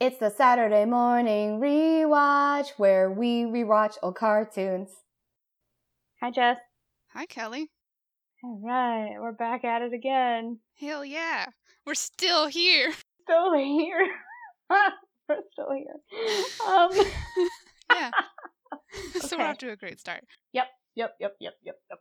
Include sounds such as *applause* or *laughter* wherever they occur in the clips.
It's the Saturday morning rewatch where we rewatch old cartoons. Hi, Jess. Hi, Kelly. All right, we're back at it again. Hell yeah. We're still here. *laughs* Still here. *laughs* we're still here. Um, *laughs* yeah. so we're Okay. off to a great start. Yep, yep, yep, yep, yep, yep.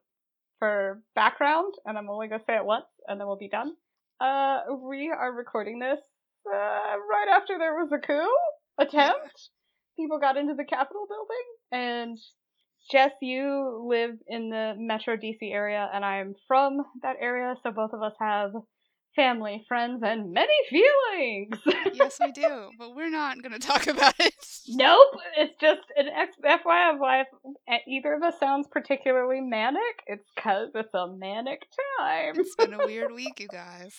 For background, and I'm only gonna say it once, and then we'll be done. Uh, we are recording this uh, right after there was a coup attempt. People got into the Capitol building, and Jess, you live in the Metro DC area, and I'm from that area, so both of us have family, friends, and many feelings. *laughs* Yes, we do, but we're not going to talk about it. Nope, it's just an X FYI. If either of us sounds particularly manic, it's because it's a manic time. It's been a *laughs* weird week, you guys.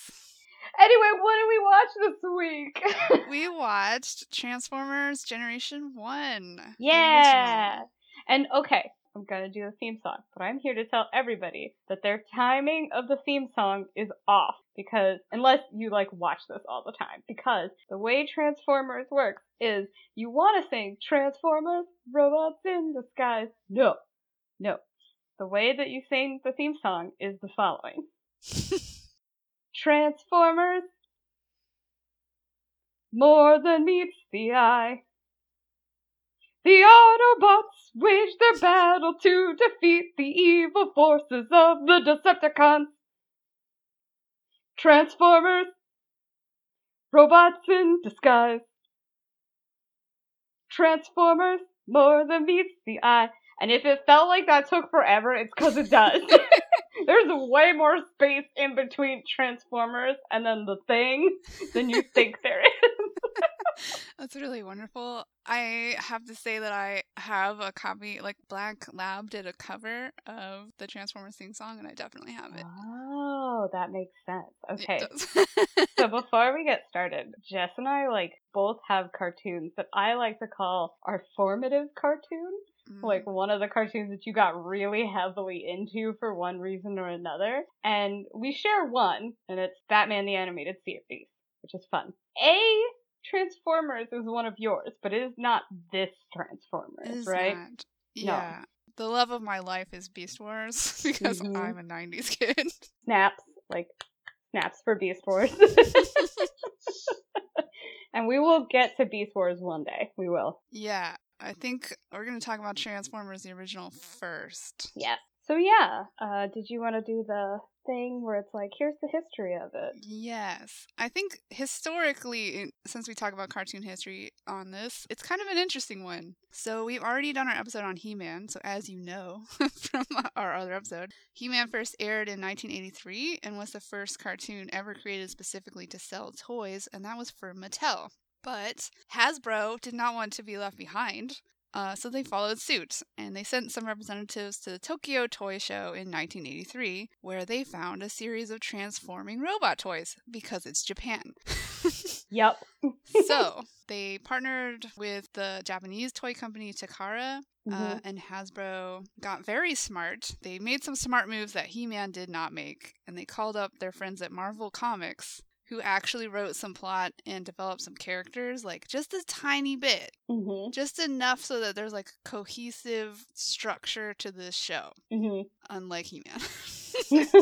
Anyway, what did we watch this week? *laughs* We watched Transformers Generation 1. yeah. And okay, I'm gonna do a theme song, but I'm here to tell everybody that their timing of the theme song is off because unless you like watch this all the time, because the way Transformers works is you want to sing Transformers, robots in disguise. No, no. The way that you sing the theme song is the following. *laughs* Transformers, more than meets the eye. The Autobots wage their battle to defeat the evil forces of the Decepticons. Transformers, robots in disguise. Transformers, more than meets the eye. And if it felt like that took forever, it's because it does. *laughs* There's way more space in between Transformers and then the thing than you *laughs* think there is. That's really wonderful. I have to say that I have a copy, like Black Lab did a cover of the Transformers theme song, and I definitely have it. Oh, that makes sense. Okay. *laughs* so before we get started, Jess and I like both have cartoons that I like to call our formative cartoons. Mm. Like one of the cartoons that you got really heavily into for one reason or another. And we share one, and it's Batman the Animated Series, which is fun. A Transformers is one of yours, but it is not this Transformers, right? not. No. Yeah. The love of my life is Beast Wars *laughs* because Mhm. I'm a 90s kid. Snaps, like snaps for Beast Wars. *laughs* *laughs* and we will get to Beast Wars one day. We will. yeah. I think we're going to talk about Transformers the original first. Yes. So yeah, uh, did you want to do the thing where it's like, here's the history of it? Yes. I think historically, since we talk about cartoon history on this, it's kind of an interesting one. So, we've already done our episode on He Man. So, as you know *laughs* from our other episode, He Man first aired in 1983 and was the first cartoon ever created specifically to sell toys, and that was for Mattel. But Hasbro did not want to be left behind. Uh, so they followed suit, and they sent some representatives to the Tokyo Toy Show in 1983, where they found a series of transforming robot toys because it's Japan. *laughs* Yep. so *laughs* they partnered with the Japanese toy company Takara, uh, Mhm. and Hasbro got very smart. They made some smart moves that He Man did not make, and they called up their friends at Marvel Comics. Who actually wrote some plot and developed some characters, like just a tiny bit Mhm. just enough so that there's like cohesive structure to this show, Mhm. unlike He Man, *laughs*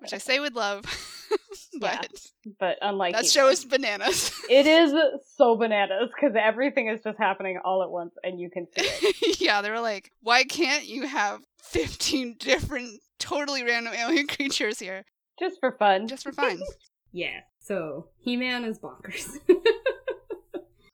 which I say with love, *laughs* Yeah. but but unlike that He-Man. show is bananas. it *laughs* is so bananas because everything is just happening all at once, and you can see it. yeah, they were like, why can't you have 15 different, totally random alien creatures here just for fun. just for fun? Yeah, so He Man is bonkers. *laughs*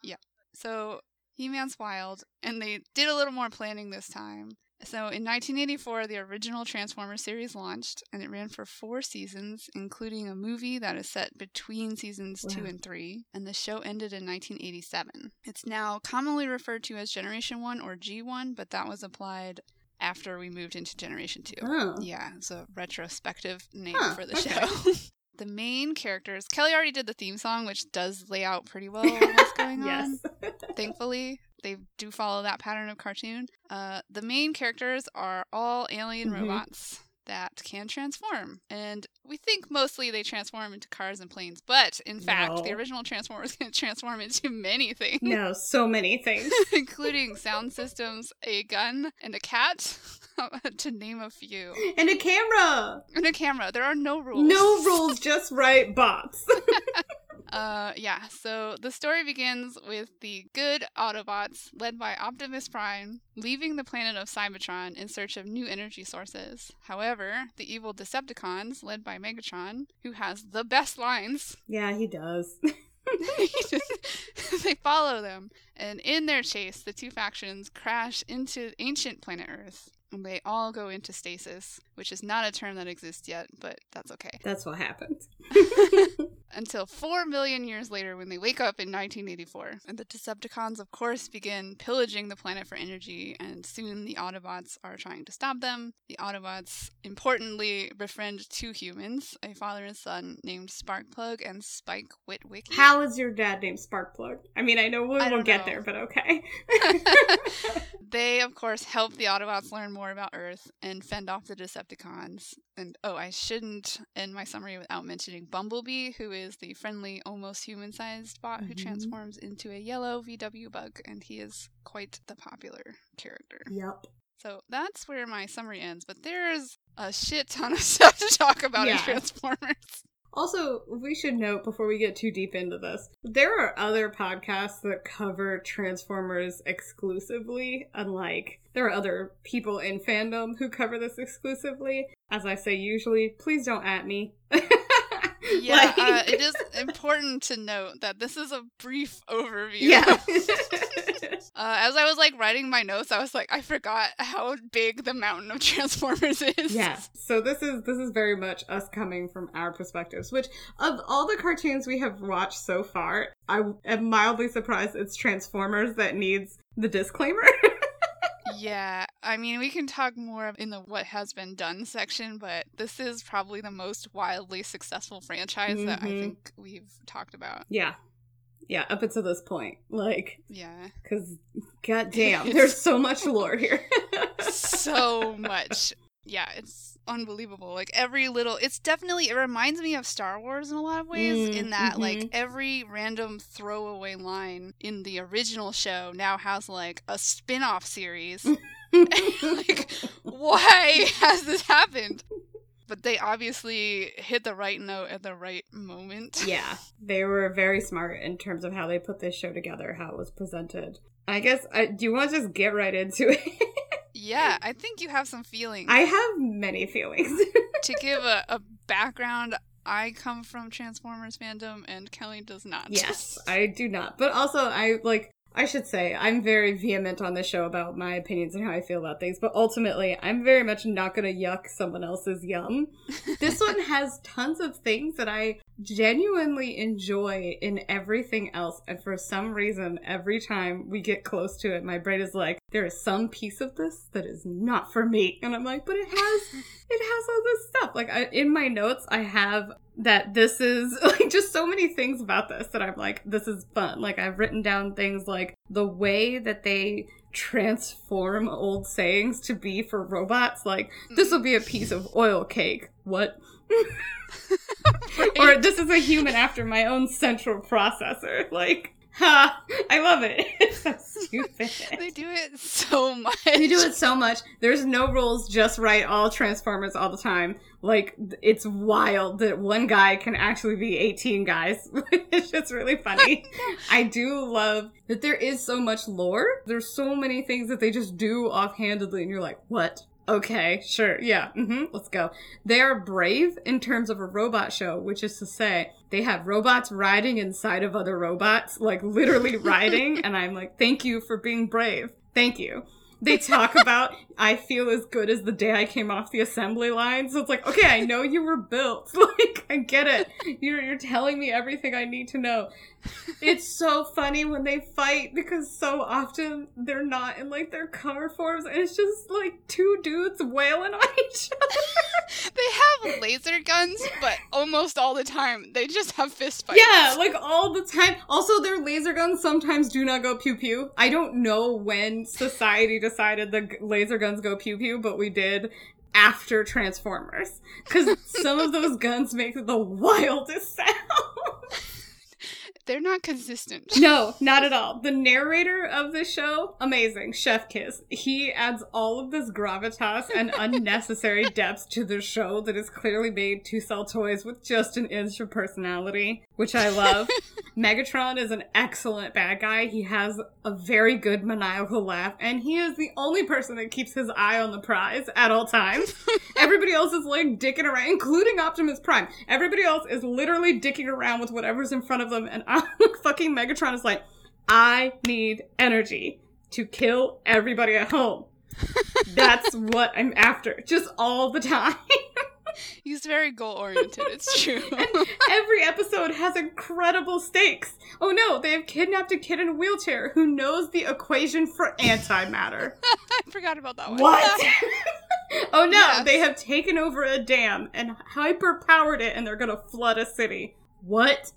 Yeah. So He Man's wild, and they did a little more planning this time. So in 1984, the original Transformers series launched, and it ran for four seasons, including a movie that is set between seasons two and three, and the show ended in 1987. It's now commonly referred to as Generation 1 or G1, but that was applied after we moved into Generation 2. oh. Yeah, it's a retrospective name Huh, for the okay. show. *laughs* the main characters, Kelly already did the theme song, which does lay out pretty *laughs* well what's going on. yes. Thankfully, they do follow that pattern of cartoon. Uh, the main characters are all alien Mhm. robots that can transform. And We think mostly they transform into cars and planes, but in fact, the No. original Transformers *laughs* can transform into many things, No, so many things. *laughs* including sound systems, a gun, and a cat, *laughs* to name a few. And a camera. And a camera. There are no rules. No *laughs* rules, just right bots. *laughs* Uh, yeah. So the story begins with the good Autobots, led by Optimus Prime, leaving the planet of Cybertron in search of new energy sources. However, the evil Decepticons, led by Megatron, who has the best lines, yeah, he does. they follow them, and in their chase, the two factions crash into ancient planet Earth. And they all go into stasis, which is not a term that exists yet, but that's okay. That's what happened. *laughs* *laughs* until 4 million years later when they wake up in 1984. And the Decepticons, of course, begin pillaging the planet for energy, and soon the Autobots are trying to stop them. The Autobots, importantly, befriend two humans, a father and son named Sparkplug and Spike Witwicky. How is your dad named Sparkplug? I mean, I know we will don't get there, but okay. *laughs* *laughs* they, of course, help the Autobots learn more about Earth and fend off the Decepticons. And oh, I shouldn't end my summary without mentioning Bumblebee, who is the friendly, almost human sized bot who Mhm. transforms into a yellow VW bug, and he is quite the popular character. yep. So that's where my summary ends, but there's a shit ton of *laughs* stuff to talk about in Transformers. Also, we should note before we get too deep into this, there are other podcasts that cover Transformers exclusively, unlike there are other people in fandom who cover this exclusively. As I say usually, please don't at me. *laughs* *laughs* Yeah, Like- uh, it is important to note that this is a brief overview. Yeah. *laughs* *laughs* Uh, as I was like writing my notes, I was like, I forgot how big the mountain of Transformers is. Yeah. So this is this is very much us coming from our perspectives. Which of all the cartoons we have watched so far, I am mildly surprised it's Transformers that needs the disclaimer. Yeah. I mean, we can talk more in the what has been done section, but this is probably the most wildly successful franchise that I Mhm. think we've talked about. yeah. Yeah, up until this point. Like, Yeah. because goddamn, *laughs* there's so much lore here. so much. *laughs* Yeah, it's unbelievable. Like every little it's definitely it reminds me of Star Wars in a lot of ways Mm, in that like mhm. every random throwaway line in the original show now has like a spin-off series. *laughs* *laughs* like why has this happened? But they obviously hit the right note at the right moment. yeah, they were very smart in terms of how they put this show together, how it was presented. I guess, I, do you want to just get right into it? *laughs* Yeah, I think you have some feelings. I have many feelings. *laughs* to give a, a background, I come from Transformers fandom and Kelly does not. Yes, *laughs* I do not. But also, I like. I should say I'm very vehement on this show about my opinions and how I feel about things, but ultimately, I'm very much not going to yuck someone else's yum. *laughs* this one has tons of things that I genuinely enjoy in everything else, and for some reason, every time we get close to it, my brain is like, there is some piece of this that is not for me, and I'm like, but it has, it has all this stuff. Like I, in my notes, I have that this is *laughs* like just so many things about this that I'm like, this is fun. Like I've written down things like the way that they transform old sayings to be for robots. Like this will be a piece of oil cake. What? Or this is a human after my own central processor. Like, ha! I love it. *laughs* It's so stupid. They do it so much. They do it so much. There's no rules, just write all Transformers all the time. Like, it's wild that one guy can actually be 18 guys. *laughs* it's just really funny. *laughs* I do love that there is so much lore. There's so many things that they just do offhandedly, and you're like, what? Okay, sure, yeah, hmm let's go. They are brave in terms of a robot show, which is to say, they have robots riding inside of other robots, like literally *laughs* riding, and I'm like, thank you for being brave. Thank you. They talk about, I feel as good as the day I came off the assembly line. So it's like, okay, I know you were built. *laughs* Like, I get it. You're, you're telling me everything I need to know. It's so funny when they fight because so often they're not in like their cover forms and it's just like two dudes wailing on each *laughs* other. they have laser guns, but almost all the time they just have fist fights. Yeah, like all the time. Also, their laser guns sometimes do not go pew pew. I don't know when society decided the laser guns go pew pew, but we did. after Transformers because some of those guns make the wildest *laughs* sound. They're not consistent. *laughs* No, not at all. The narrator of the show, amazing. Chef Kiss. He adds all of this gravitas and *laughs* unnecessary depth to the show that is clearly made to sell toys with just an inch of personality, which I love. *laughs* Megatron is an excellent bad guy. He has a very good maniacal laugh, and he is the only person that keeps his eye on the prize at all times. Everybody else is like dicking around, including Optimus Prime. Everybody else is literally dicking around with whatever's in front of them, and *laughs* fucking Megatron is like, I need energy to kill everybody at home. *laughs* That's what I'm after, just all the time. *laughs* He's very goal oriented, it's true. and every episode has incredible stakes. Oh no, they have kidnapped a kid in a wheelchair who knows the equation for antimatter. I forgot about that one. What? oh no, Yes. they have taken over a dam and hyper powered it and they're gonna flood a city. What?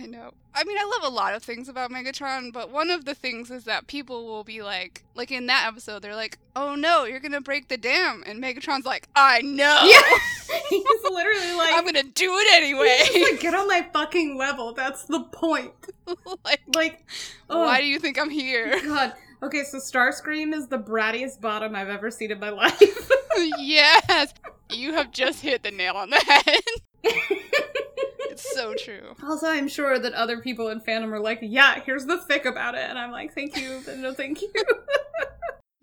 I know. I mean, I love a lot of things about Megatron, but one of the things is that people will be like, like in that episode, they're like, "Oh no, you're gonna break the dam," and Megatron's like, "I know, *laughs* Yeah. *laughs* He's literally like, I'm gonna do it anyway." like, get on my fucking level. That's the point. *laughs* like, Like, oh, why do you think I'm here? God. Okay, so Starscream is the brattiest bottom I've ever seen in my life. yes, you have just hit the nail on the head. So true. also, I'm sure that other people in fandom are like, yeah, here's the fic about it. And I'm like, thank you, but no thank you. *laughs*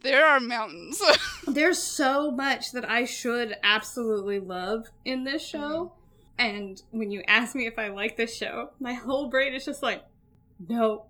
There are mountains. *laughs* There's so much that I should absolutely love in this show. And when you ask me if I like this show, my whole brain is just like, no.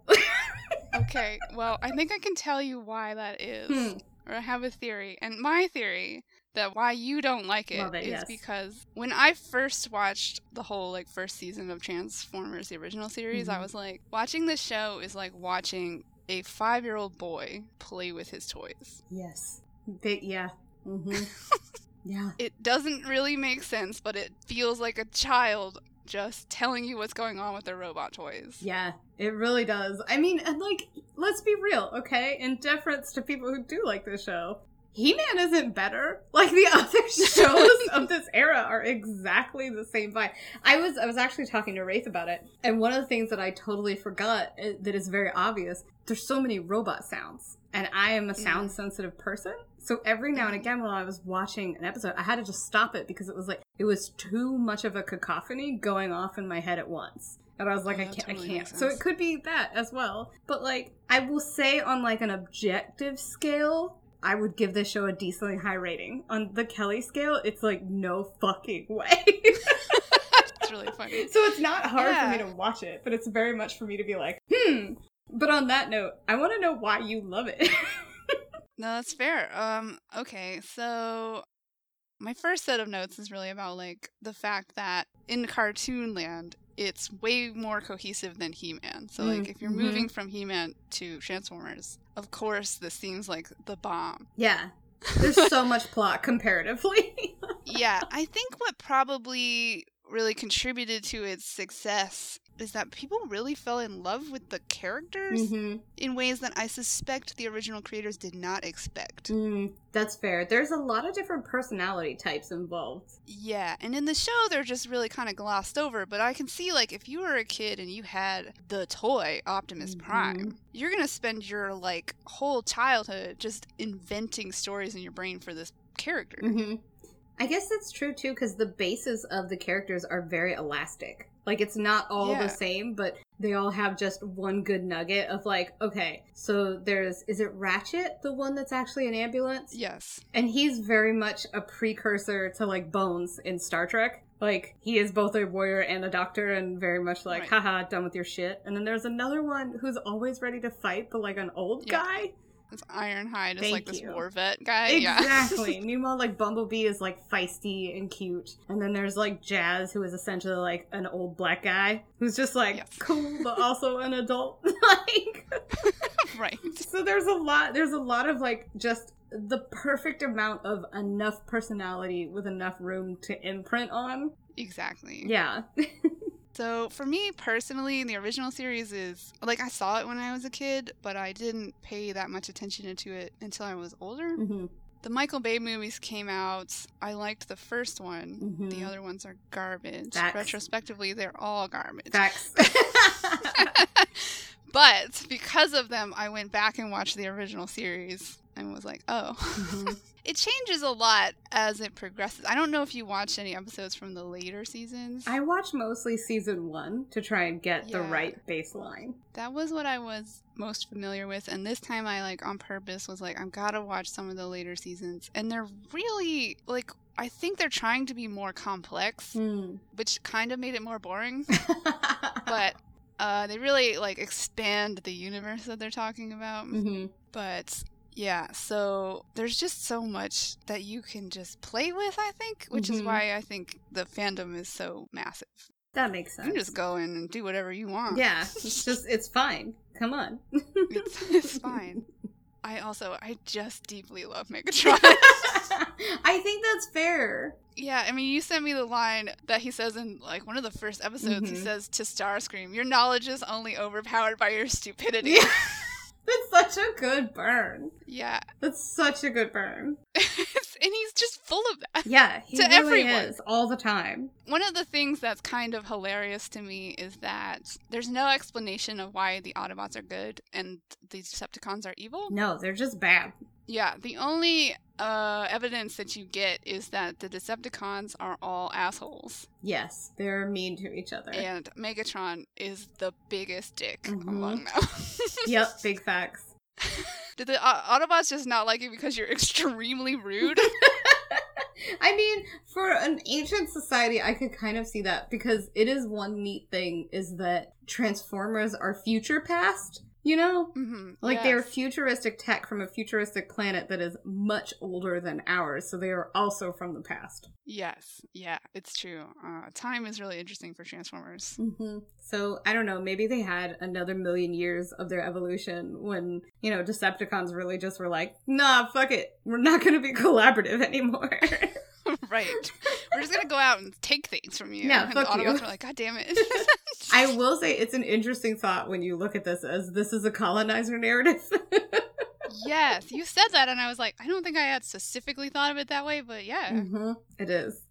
*laughs* okay, well, I think I can tell you why that is. Hmm. or I have a theory. And my theory that why you don't like it is yes. because when I first watched the whole like first season of Transformers the original series, I Mhm. was like watching this show is like watching a 5-year-old boy play with his toys. yes. They, yeah. Mm-hmm. *laughs* yeah. It doesn't really make sense, but it feels like a child just telling you what's going on with their robot toys. Yeah, it really does. I mean, and like, let's be real, okay? In deference to people who do like this show, He Man isn't better. Like the *laughs* other shows of this era are exactly the same vibe. I was I was actually talking to Wraith about it, and one of the things that I totally forgot uh, that is very obvious. There's so many robot sounds, and I am a sound sensitive person. So every now and again, when I was watching an episode, I had to just stop it because it was like it was too much of a cacophony going off in my head at once. And I was like, Oh, I can't, totally I can't. So it could be that as well. But like, I will say on like an objective scale, I would give this show a decently high rating. On the Kelly scale, it's like no fucking *laughs* way. It's really funny. so it's not hard for me to watch it, but it's very much for me to be like, hmm. But on that note, I want to know why you love it. *laughs* No, that's fair. Um, okay, so my first set of notes is really about like the fact that in cartoon land, it's way more cohesive than He-Man. So like Mm, if you're mhm. moving from He-Man to Transformers, of course this seems like the bomb. yeah. There's so *laughs* much plot comparatively. yeah, I think what probably really contributed to its success is that people really fell in love with the characters Mhm. in ways that I suspect the original creators did not expect. Mm, that's fair. There's a lot of different personality types involved. Yeah, and in the show they're just really kind of glossed over, but I can see like if you were a kid and you had the toy Optimus Mhm. Prime, you're going to spend your like whole childhood just inventing stories in your brain for this character. hmm I guess that's true too, because the bases of the characters are very elastic. Like it's not all Yeah. the same, but they all have just one good nugget of like, okay, so there's is it Ratchet, the one that's actually an ambulance? Yes. And he's very much a precursor to like Bones in Star Trek. Like he is both a warrior and a doctor and very much like, Right. haha, done with your shit. And then there's another one who's always ready to fight, but like an old Yeah. guy. It's Ironhide is like this you. war vet guy. Yeah. Exactly. *laughs* Meanwhile, like Bumblebee is like feisty and cute, and then there's like Jazz, who is essentially like an old black guy who's just like Yes. cool, but *laughs* also an adult. *laughs* like, right. so there's a lot. There's a lot of like just the perfect amount of enough personality with enough room to imprint on. Exactly. Yeah. So for me personally, the original series is like I saw it when I was a kid, but I didn't pay that much attention to it until I was older. hmm the Michael Bay movies came out. I liked the first one. The Mhm. other ones are garbage. Facts. Retrospectively, they're all garbage. Facts. *laughs* but because of them, I went back and watched the original series and was like, oh. Mhm. *laughs* it changes a lot as it progresses. I don't know if you watched any episodes from the later seasons. I watched mostly season one to try and get the right baseline. that was what I was most familiar with, and this time I like on purpose was like, I've got to watch some of the later seasons, and they're really like. I think they're trying to be more complex, Hmm. which kind of made it more boring. *laughs* but uh, they really like expand the universe that they're talking about. Mhm. But yeah, so there's just so much that you can just play with, I think, which is Mhm. why I think the fandom is so massive. That makes sense. You can just go in and do whatever you want. Yeah, *laughs* it's just it's fine. Come on. It's, it's fine. *laughs* I also, I just deeply love Megatron. *laughs* I think that's fair. yeah, I mean, you sent me the line that he says in like one of the first episodes. He Mhm. says to Starscream, "Your knowledge is only overpowered by your stupidity." Yeah. That's such a good burn. yeah. That's such a good burn. *laughs* and he's just full of that. *laughs* Yeah, he To really everyone. is all the time. One of the things that's kind of hilarious to me is that there's no explanation of why the Autobots are good and the Decepticons are evil. No, they're just bad. Yeah, the only uh, evidence that you get is that the Decepticons are all assholes, Yes, they're mean to each other. and Megatron is the biggest dick Mhm. among them. *laughs* Yep, big facts. *laughs* Did the uh, Autobots just not like you because you're *laughs* extremely rude? *laughs* I mean, for an ancient society, I could kind of see that because it is one neat thing is that Transformers are future past, you know? hmm Like they're futuristic tech from a futuristic planet that is much older than ours, so they are also from the past. Yes, yeah, it's true. Uh, time is really interesting for Transformers. hmm So I don't know, maybe they had another million years of their evolution when, you know, Decepticons really just were like, nah, fuck it. We're not going to be *laughs* collaborative anymore. *laughs* *laughs* right. We're just gonna go out and take things from you. Yeah, and fuck the you. Are like, God damn it. *laughs* I will say it's an interesting thought when you look at this as this is a colonizer narrative. *laughs* yes, you said that, and I was like, I don't think I had specifically thought of it that way, but yeah, hmm It is.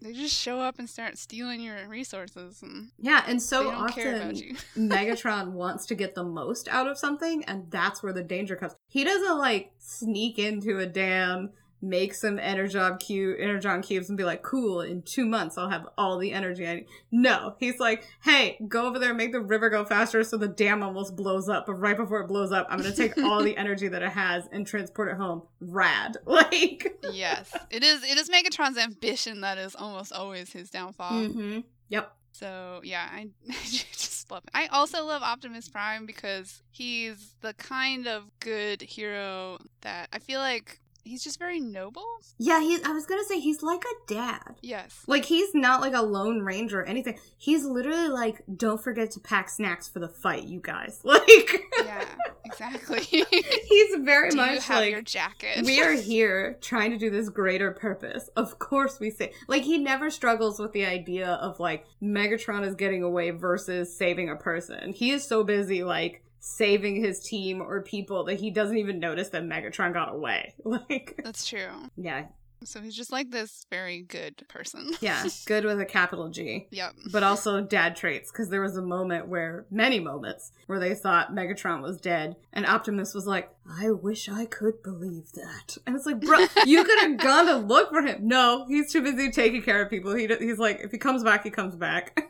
they just show up and start stealing your resources, and yeah, and so don't care about often. Megatron wants to get the most out of something, and that's where the danger comes. He doesn't like sneak into a dam, make some energon cube, energon cubes, and be like, "Cool, in two months I'll have all the energy I need." No, he's like, "Hey, go over there, and make the river go faster, so the dam almost blows up. But right before it blows up, I'm gonna take all the *laughs* energy that it has and transport it home. Rad, *laughs* like." yes, it is. It is Megatron's ambition that is almost always his downfall. Mm-hmm. Yep. So yeah, I, *laughs* I just love. It. I also love Optimus Prime because he's the kind of good hero that I feel like he's just very noble. Yeah, he. I was gonna say he's like a dad. Yes. Like he's not like a lone ranger or anything. He's literally like, don't forget to pack snacks for the fight, you guys. *laughs* Like, Yeah. Exactly. *laughs* he's very Do you much have like, your jacket? we are here trying to do this greater purpose. Of course, we say like he never struggles with the idea of like Megatron is getting away versus saving a person. He is so busy like saving his team or people that he doesn't even notice that Megatron got away. *laughs* Like, That's true. yeah, So he's just like this very good person. *laughs* yeah, good with a capital G. Yep. but also dad traits because there was a moment where many moments where they thought Megatron was dead and Optimus was like, "I wish I could believe that." *laughs* And it's like, "Bro, you could have gone to look for him." No, he's too busy taking care of people. He he's like, if he comes back, he comes back.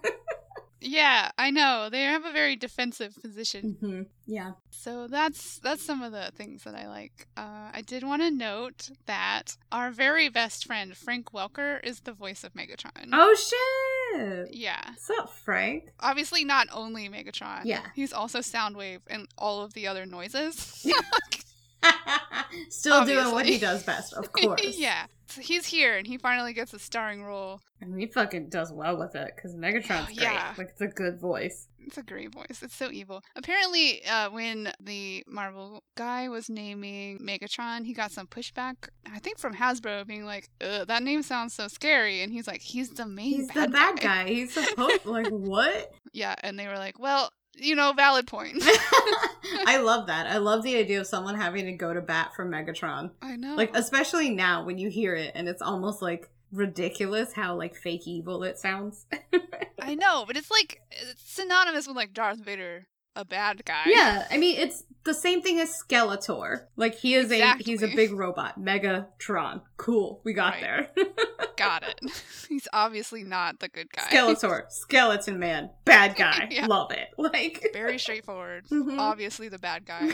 Yeah, I know. They have a very defensive position. hmm Yeah. So that's that's some of the things that I like. Uh, I did want to note that our very best friend Frank Welker is the voice of Megatron. Oh shit. Yeah. What's up, Frank? Obviously, not only Megatron. Yeah. He's also Soundwave and all of the other noises. *laughs* *laughs* Still doing what he does best, of *laughs* course. yeah. He's here and he finally gets a starring role. And he fucking does well with it because Megatron's *sighs* great. Yeah. Like it's a good voice. It's a great voice. It's so evil. Apparently, uh, when the Marvel guy was naming Megatron, he got some pushback. I think from Hasbro, being like, "That name sounds so scary," and he's like, "He's the main He's bad the bad guy. He's supposed like *laughs* what? Yeah, and they were like, "Well, you know, valid point. *laughs* *laughs* I love that. I love the idea of someone having to go to bat for Megatron. I know. Like especially now when you hear it and it's almost like ridiculous how like fake evil it sounds. *laughs* I know, but it's like it's synonymous with like Darth Vader, a bad guy. yeah, I mean it's the same thing as Skeletor. Like he is a he's a big robot, Megatron. Cool, we got Right. there. *laughs* got it. *laughs* He's obviously not the good guy. Skeletor, skeleton man, bad *laughs* guy. Yeah. Love it. Like Very straightforward. Mhm. Obviously the bad guy.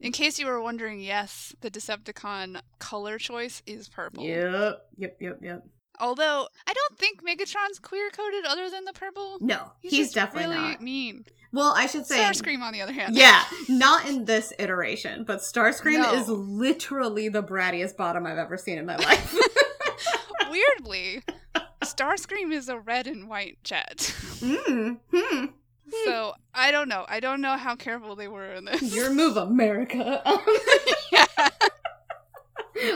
In case you were wondering, yes, the Decepticon color choice is purple. Yep, yep, yep, yep. Although I don't think Megatron's queer coded other than the purple. No, he's, just definitely really not. mean. Well, I should say Starscream, on the other hand. Yeah, *laughs* not in this iteration, but Starscream No. is literally the brattiest bottom I've ever seen in my life. *laughs* Weirdly, *laughs* Starscream is a red and white jet. mm, hmm. So I don't know. I don't know how careful they were in this. Your move, America. yeah.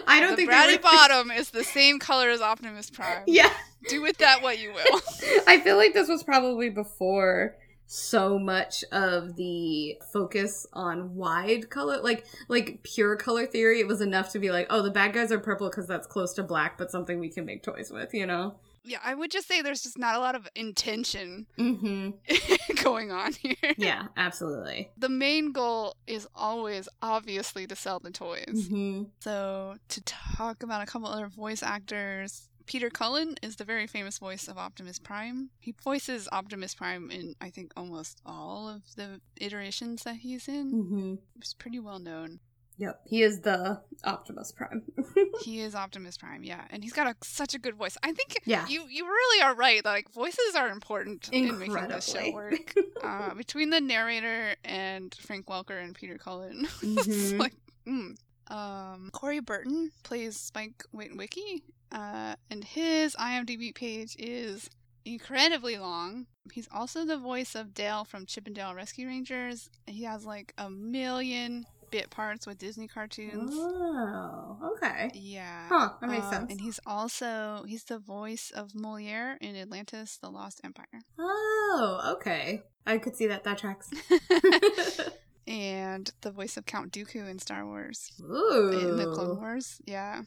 I don't the think Bratty were- Bottom is the same color as Optimus Prime. Yeah, Do with that what you will. *laughs* I feel like this was probably before so much of the focus on wide color like like pure color theory it was enough to be like oh the bad guys are purple because that's close to black but something we can make toys with you know Yeah, I would just say there's just not a lot of intention mm-hmm *laughs* going on here. yeah absolutely The main goal is always obviously to sell the toys. mm-hmm. So, to talk about a couple other voice actors, Peter Cullen is the very famous voice of Optimus Prime. He voices Optimus Prime in, I think, almost all of the iterations that he's in. Mm-hmm. It's pretty well known. Yep, he is the Optimus Prime. *laughs* He is Optimus Prime, yeah, and he's got a, such a good voice. I think Yeah. you you really are right. Like voices are important in making this show work. uh, *laughs* between the narrator and Frank Welker and Peter Cullen, *laughs* Mhm. like, mm. um, Corey Burton plays Spike Witwicky, uh, and his IMDb page is incredibly long. He's also the voice of Dale from Chip and Dale Rescue Rangers. He has like a million bit parts with Disney cartoons. oh, okay. Yeah. Huh, that makes Uh, sense. And he's also he's the voice of Moliere in Atlantis: The Lost Empire. Oh, okay. I could see that. That tracks. *laughs* *laughs* and the voice of Count Dooku in Star Wars Ooh, in the Clone Wars. Yeah.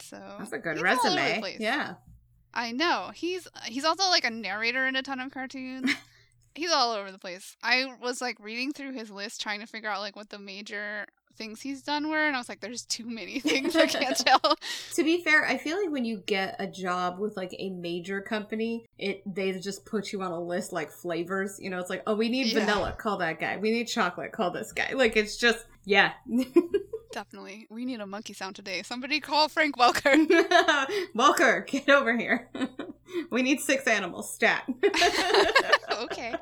So that's a good he's all over the resume. Yeah. I know. He's he's also like a narrator in a ton of cartoons. *laughs* he's all over the place. I was like reading through his list trying to figure out like what the major things he's done were and I was like there's too many *laughs* things I can't tell. To be fair, I feel like when you get a job with like a major company, it they just put you on a list like flavors. You know, it's like, oh, we need Yeah. vanilla, call that guy. We need chocolate, call this guy. Like it's just yeah. *laughs* Definitely. We need a monkey sound today. Somebody call Frank Welker. *laughs* Walker, get over here. we need six animals stat. *laughs* okay.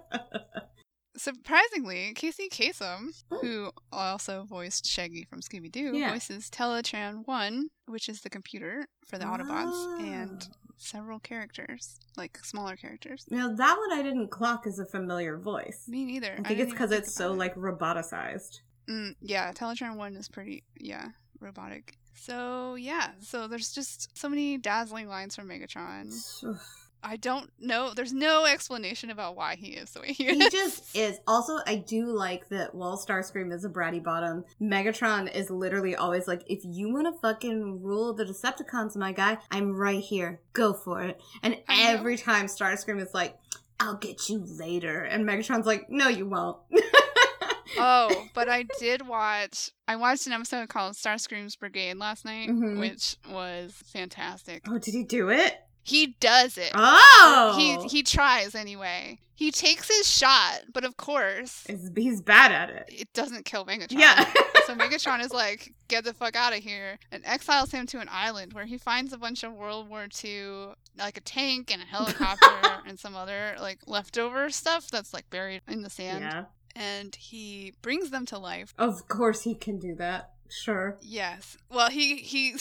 Surprisingly, Casey Kasem, who also voiced Shaggy from Scooby Doo, Yeah. voices Teletran 1, which is the computer for the Autobots, and Oh. several characters, like smaller characters. Now that one I didn't clock as a familiar voice. Me neither. I think didn't it's because it's so it. like roboticized. Mm, yeah, Teletran 1 is pretty, yeah, robotic. So, yeah, so there's just so many dazzling lines from Megatron. *sighs* I don't know. There's no explanation about why he is the way he is. he just is. Also, I do like that while Starscream is a bratty bottom, Megatron is literally always like, if you want to fucking rule the Decepticons, my guy, I'm right here. Go for it. And I know. every time Starscream is like, I'll get you later. And Megatron's like, no, you won't. *laughs* oh, *laughs* but I did watch. I watched an episode called Starscream's Brigade last night, Mhm. which was fantastic. oh, did he do it? He does it. Oh! He he tries anyway. He takes his shot, but of course, He's- he's bad at it. it doesn't kill Megatron. Yeah. *laughs* so Megatron is like, "Get the fuck out of here!" and exiles him to an island where he finds a bunch of World War II, like a tank and a *laughs* helicopter and some other like leftover stuff that's like buried in the sand. yeah. And he brings them to life. Of course he can do that. Sure. Yes. Well, he he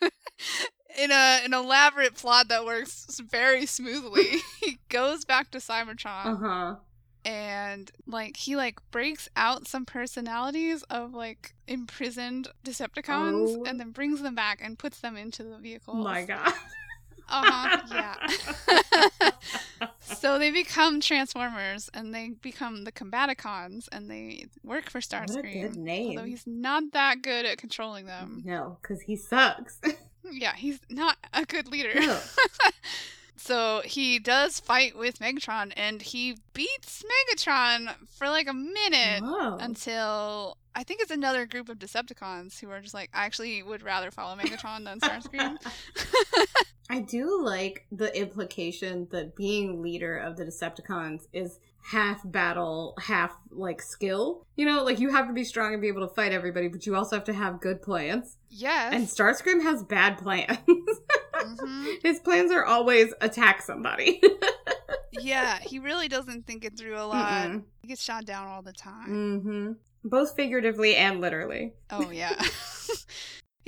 *laughs* in a an elaborate plot that works very smoothly. *laughs* he goes back to Cybertron Uh huh. and like he like breaks out some personalities of like imprisoned Decepticons Oh. and then brings them back and puts them into the vehicle. My god. *laughs* Uh huh. Yeah. *laughs* so they become Transformers and they become the Combaticons and they work for What a Starscream. good name. Although he's not that good at controlling them. No, because he sucks. Yeah, he's not a good leader. No. *laughs* so he does fight with Megatron and he beats Megatron for like a minute Whoa. until I think it's another group of Decepticons who are just like, I actually would rather follow Megatron than Starscream. *laughs* I do like the implication that being leader of the Decepticons is half battle, half like skill. You know, like you have to be strong and be able to fight everybody, but you also have to have good plans. yes. And Starscream has bad plans. Mhm. *laughs* His plans are always attack somebody. *laughs* Yeah, he really doesn't think it through a lot. Mm-mm. He gets shot down all the time. mm-hmm. Both figuratively and literally. Oh yeah. *laughs*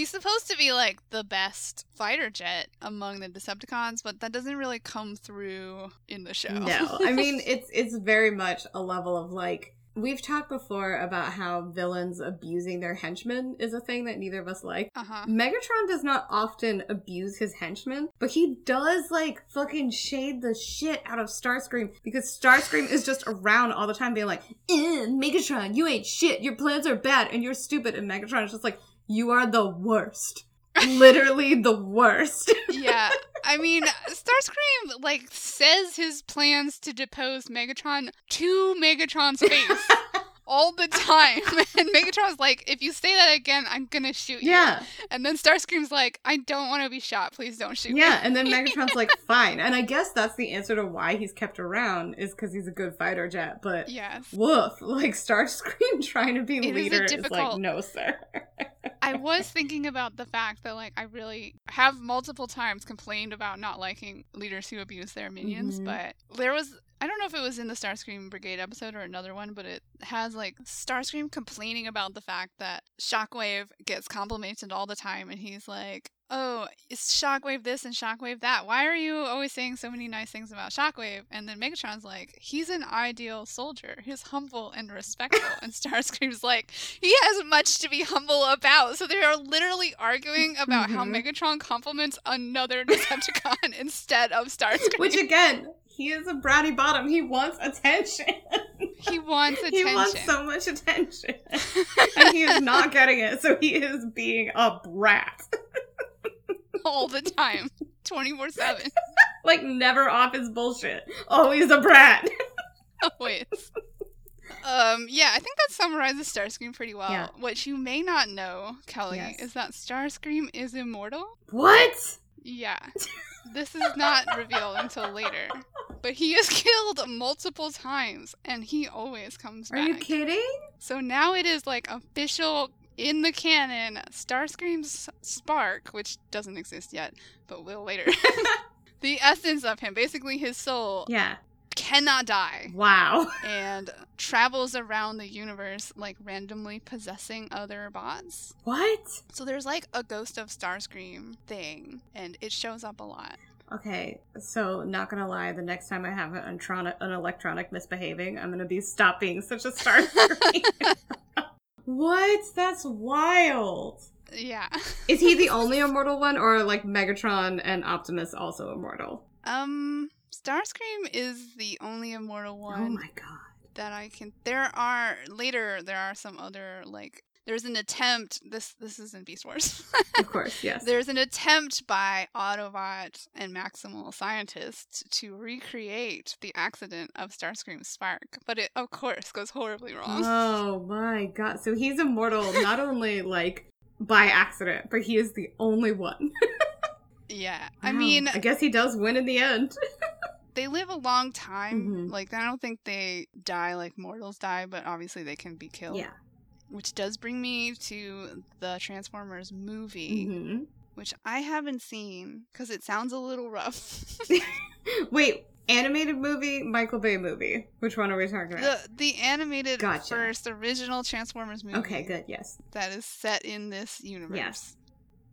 He's supposed to be like the best fighter jet among the Decepticons, but that doesn't really come through in the show. No, *laughs* I mean it's it's very much a level of like we've talked before about how villains abusing their henchmen is a thing that neither of us like. uh-huh. Megatron does not often abuse his henchmen, but he does like fucking shade the shit out of Starscream because Starscream is just around all the time being like, Megatron, you ain't shit, your plans are bad and you're stupid. And Megatron is just like, you are the worst. Literally *laughs* the worst. yeah. *laughs* I mean, Starscream like says his plans to depose Megatron to Megatron's face *laughs* all the time. *laughs* And Megatron's like, if you say that again, I'm gonna shoot you. yeah. And then Starscream's like, I don't want to be shot. Please don't shoot me. Yeah, and then *laughs* Megatron's like, fine. And I guess that's the answer to why he's kept around is because he's a good fighter jet. But Yes. woof, *laughs* like Starscream trying to be It is a leader is, like, no, sir. I was thinking about the fact that like I really have multiple times complained about not liking leaders who abuse their minions, Mhm. but there was I don't know if it was in the Starscream Brigade episode or another one, but it has like Starscream complaining about the fact that Shockwave gets complimented all the time and he's like, Oh, it's Shockwave this and Shockwave that. Why are you always saying so many nice things about Shockwave? And then Megatron's like, He's an ideal soldier. He's humble and respectful. and *laughs* Starscream's like, He has much to be humble about. So they are literally arguing about how Mhm. Megatron compliments another *laughs* Decepticon instead of Starscream. Which again, he is a bratty bottom. He wants attention. he wants *laughs* attention. he wants so much attention. *laughs* and he is not getting it, so he is being a brat. all the time, 24 7. *laughs* like never off his bullshit. Always a brat. Always. Um, yeah, I think that summarizes Starscream pretty well. Yeah. What you may not know, Kelly, Yes. is that Starscream is immortal. What? Yeah. This is not revealed until later. But he is *laughs* killed multiple times and he always comes Are back. you kidding? So now it is like official in the canon Starscream's spark, which doesn't exist yet, but will later. *laughs* *laughs* the essence of him, basically his soul, Yeah. cannot die Wow. and travels around the universe like randomly possessing other bots. What? So there's like a ghost of Starscream thing and it shows up a lot. Okay, so not gonna lie, the next time I have an, electronic, an electronic misbehaving, I'm gonna be stop being such a star. *laughs* what? That's wild. Yeah. Is he the only *laughs* immortal one, or like Megatron and Optimus also immortal? Um Starscream is the only immortal one Oh my god. that I can there are later there are some other like there's an attempt this this is in Beast Wars. Of *laughs* course, yes. There's an attempt by Autobot and Maximal scientists to recreate the accident of Starscream's spark, but it of course goes horribly wrong. Oh my god. So he's immortal *laughs* not only like by accident, but he is the only one. *laughs* yeah. I Wow. mean, I guess he does win in the end. they live a long time. Mhm. Like I don't think they die like mortals die, but obviously they can be killed. Yeah. Which does bring me to the Transformers movie, hmm which I haven't seen because it sounds a little rough. *laughs* Wait, animated movie, Michael Bay movie. Which one are we talking about? the the animated Gotcha. first original Transformers movie. okay, good. Yes. that is set in this universe. Yes.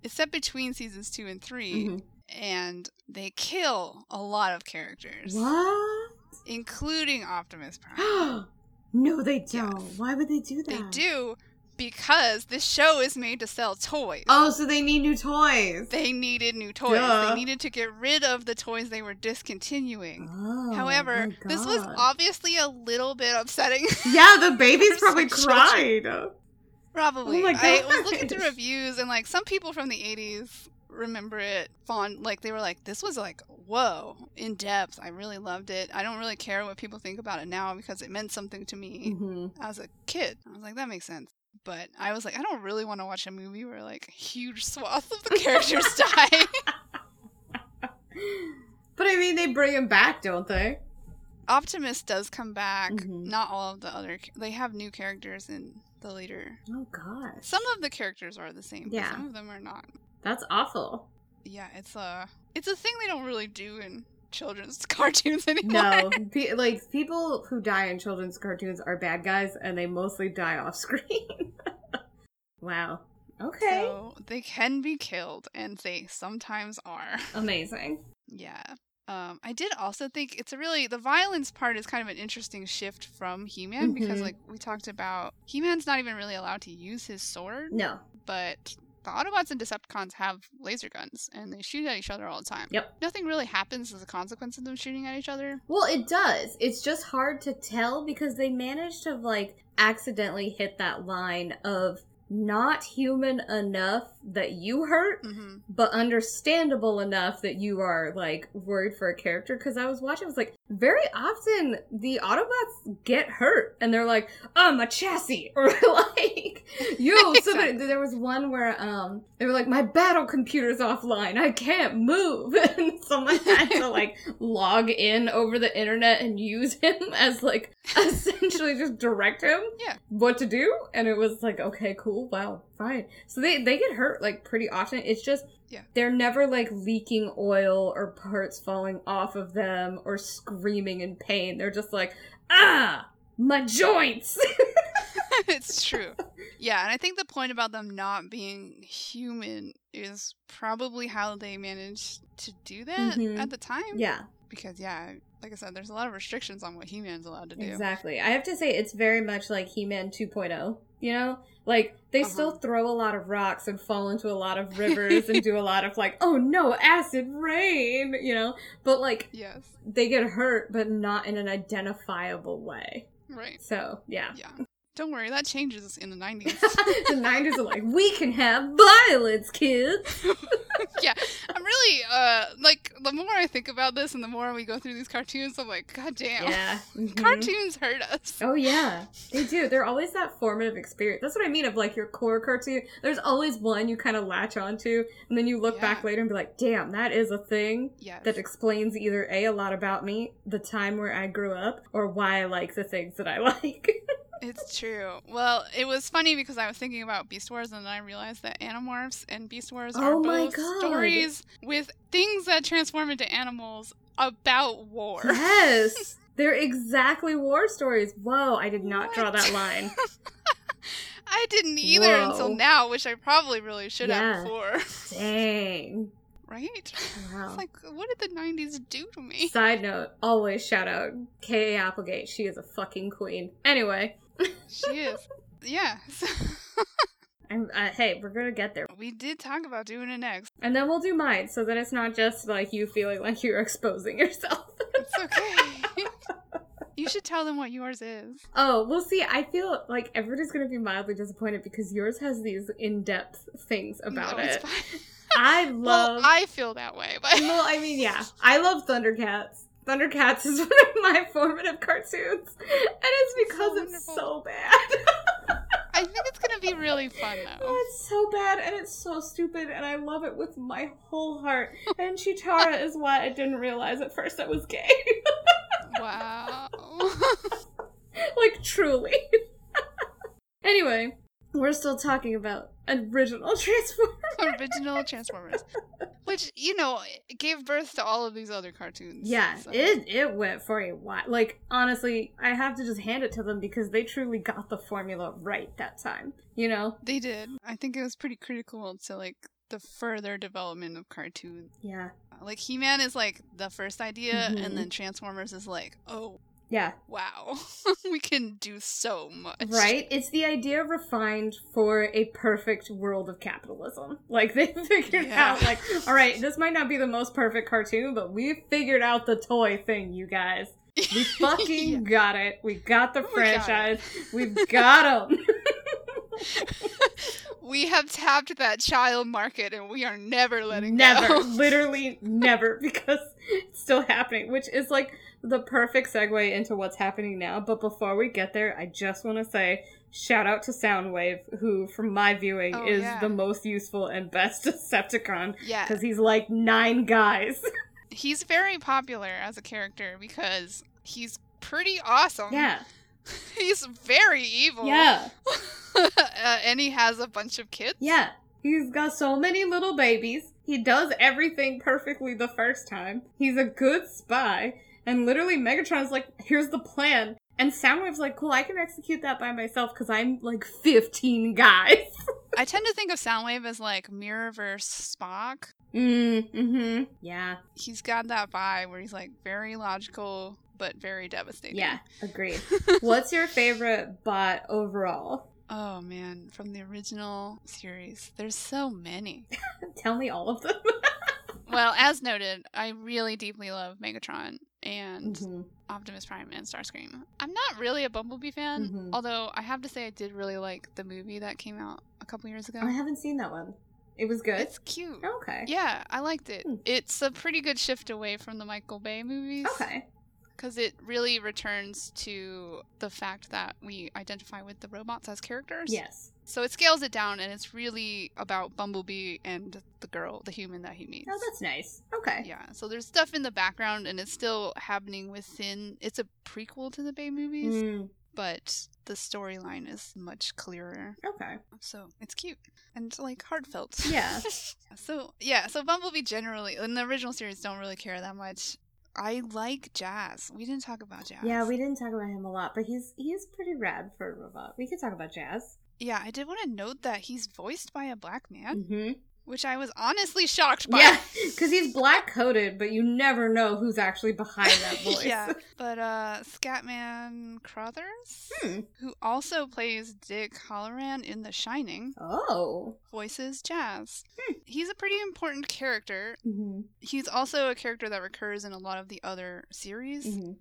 It's set between seasons two and 3 Mhm. and they kill a lot of characters, What? including Optimus Prime. *gasps* *gasps* *gasps* no, they don't. Yes. Why would they do that? They do because this show is made to sell toys. Oh, so they need new toys. They needed new toys. Duh. They needed to get rid of the toys they were discontinuing. Oh, However, this was obviously a little bit upsetting. Yeah, the *laughs* babies probably cried. Probably. Oh my I was looking through reviews and like some people from the 80s remember it fond like they were like this was like whoa in depth i really loved it i don't really care what people think about it now because it meant something to me Mhm. as a kid i was like that makes sense but i was like i don't really want to watch a movie where like huge swaths of the characters *laughs* die But I mean, they bring him back, don't they? optimus does come back Mhm. not all of the other they have new characters in the later Oh gosh, some of the characters are the same Yeah. but some of them are not that's awful. yeah, it's a it's a thing they don't really do in children's *laughs* cartoons anymore. No, *laughs* pe- like people who die in children's cartoons are bad guys, and they mostly die off *laughs* screen. wow. Okay. So they can be killed, and they sometimes are. Amazing. Yeah. Um, I did also think it's a really the violence part is kind of an interesting shift from He-Man because Mhm. like we talked about He-Man's not even really allowed to use his sword, No. but the Autobots and Decepticons have laser guns and they shoot at each other all the time. Yep. Nothing really happens as a consequence of them shooting at each other. Well, it does. It's just hard to tell because they managed to like accidentally hit that line of not human enough that you hurt, Mm-hmm. but understandable enough that you are like worried for a character. Because I was watching, I was like, very often the Autobots get hurt, and they're like, "I'm a chassis," *laughs* or like, "Yo." *laughs* So there, there was one where um they were like, "My battle computer's offline. I can't move," *laughs* and someone had to like log in over the internet and use him as like essentially just direct him Yeah. what to do and it was like okay cool wow fine so they they get hurt like pretty often it's just Yeah. they're never like leaking oil or parts falling off of them or screaming in pain they're just like ah my joints *laughs* it's true. Yeah, and I think the point about them not being human is probably how they managed to do that Mhm. at the time. yeah Because, yeah, like I said, there's a lot of restrictions on what He Man's allowed to do. Exactly. I have to say it's very much like He-Man 2.0, you know? Like they still Uh-huh. throw a lot of rocks and fall into a lot of rivers and do a lot of like, "Oh no, acid rain," you know? But like *laughs* Yes. they get hurt but not in an identifiable way. Right. So, yeah. Yeah. Don't worry, that changes in the 90s. *laughs* the 90s are like, "We can have violence, kids." *laughs* *laughs* yeah, I'm really, uh, like, the more I think about this and the more we go through these cartoons, I'm like, god damn. Yeah. *laughs* Mhm. Cartoons hurt us. Oh yeah, they do. They're always that formative experience. That's what I mean of like your core cartoon. There's always one you kind of latch onto, and then you look Yeah. back later and be like, "Damn, that is a thing Yes. that explains either a a lot about me, the time where I grew up, or why I like the things that I *laughs* like." It's true. Well, it was funny because I was thinking about Beast Wars and then I realized that Animorphs and Beast Wars are Oh both God. stories with things that transform into animals about war. yes, *laughs* they're exactly war stories. Whoa, I did not draw that line. *laughs* I didn't either until now, which I probably really should Yeah. have before. Dang. *laughs* right? Wow. It's like, what did the 90s do to me? Side note: always shout out K. A. Applegate. She is a fucking queen. Anyway. She is. Yeah. *laughs* Uh, hey, we're gonna get there. we did talk about doing it next. And then we'll do mine so that it's not just like you feeling like you're exposing yourself. It's okay. *laughs* you should tell them what yours is. oh, we'll see. I feel like everybody's going to be mildly disappointed because yours has these in depth things about No, it's it. fine. I *laughs* well, love. I feel that way, but well, I mean, yeah. I love Thundercats. Thundercats is *laughs* one of my formative cartoons. And it's because So it's so bad. I think it's gonna be really *laughs* fun though. Oh, it's so bad and it's so stupid and I love it with my whole heart. And Cheetara is why I didn't realize at first I was gay. *laughs* Wow. like truly. anyway, we're still talking about original *laughs* Transformers. Original Transformers. Which, you know, gave birth to all of these other cartoons. Yeah, so- it it went for a while. Like honestly, I have to just hand it to them because they truly got the formula right that time. You know? They did. I think it was pretty critical to, like, the further development of cartoons. Yeah. Like, He Man is, like, the first idea, Mhm. and then Transformers is like, oh, Yeah. Wow. *laughs* we can do so much. Right? It's the idea refined for a perfect world of capitalism. *laughs* Like they figured Yeah. out like, all right, this might not be the most perfect cartoon, but we figured out the toy thing, you guys. We *laughs* fucking Yeah. got it. We got the it. franchise. We've got them. We have tapped that child market and we are never letting never, go. literally never, because it's still happening, which is like the perfect segue into what's happening now. But before we get there, I just want to say shout out to Soundwave, who, from my viewing, Oh, is yeah. the most useful and best *laughs* Decepticon yeah. because he's like nine guys. *laughs* He's very popular as a character because he's pretty awesome. yeah, *laughs* He's very evil. yeah, uh, and he has a bunch of kids. yeah. He's got so many little babies. He does everything perfectly the first time. He's a good spy. And literally, Megatron's like, here's the plan. And Soundwave's like, cool, I can execute that by myself because I'm like 15 guys. *laughs* I tend to think of Soundwave as like Mirrorverse Spock. Mm, mm-hmm. Yeah. He's got that vibe where he's like very logical but very devastating. Yeah, agreed. *laughs* What's your favorite bot overall? Oh man, from the original series, there's so many. *laughs* Tell me all of them. Well, as noted, I really deeply love Megatron and Mhm. Optimus Prime and Starscream. I'm not really a Bumblebee fan, Mhm. although I have to say I did really like the movie that came out a couple years ago. I haven't seen that one. It was good. It's cute. okay. Yeah, I liked it. Hmm. It's a pretty good shift away from the Michael Bay movies. Okay. Because it really returns to the fact that we identify with the robots as characters. Yes. So it scales it down and it's really about Bumblebee and the girl, the human that he meets. Oh, that's nice. Okay. Yeah, so there's stuff in the background and it's still happening within. It's a prequel to the Bay movies, Mm, but the storyline is much clearer. okay. So it's cute and like heartfelt. Yeah. *laughs* so yeah, so Bumblebee generally in the original series don't really care that much. I like Jazz. We didn't talk about Jazz. Yeah, we didn't talk about him a lot, but he's he's pretty rad for a robot. We could talk about Jazz. Yeah, I did want to note that he's voiced by a black man, Mm-hmm. which I was honestly shocked by. Yeah, because he's black coded, but you never know who's actually behind that *laughs* voice. yeah, but uh, Scatman Crothers, Hmm. who also plays Dick Hallorann in The Shining, Oh. voices Jazz. Hmm. He's a pretty important character. Mm-hmm. He's also a character that recurs in a lot of the other series. Mm-hmm.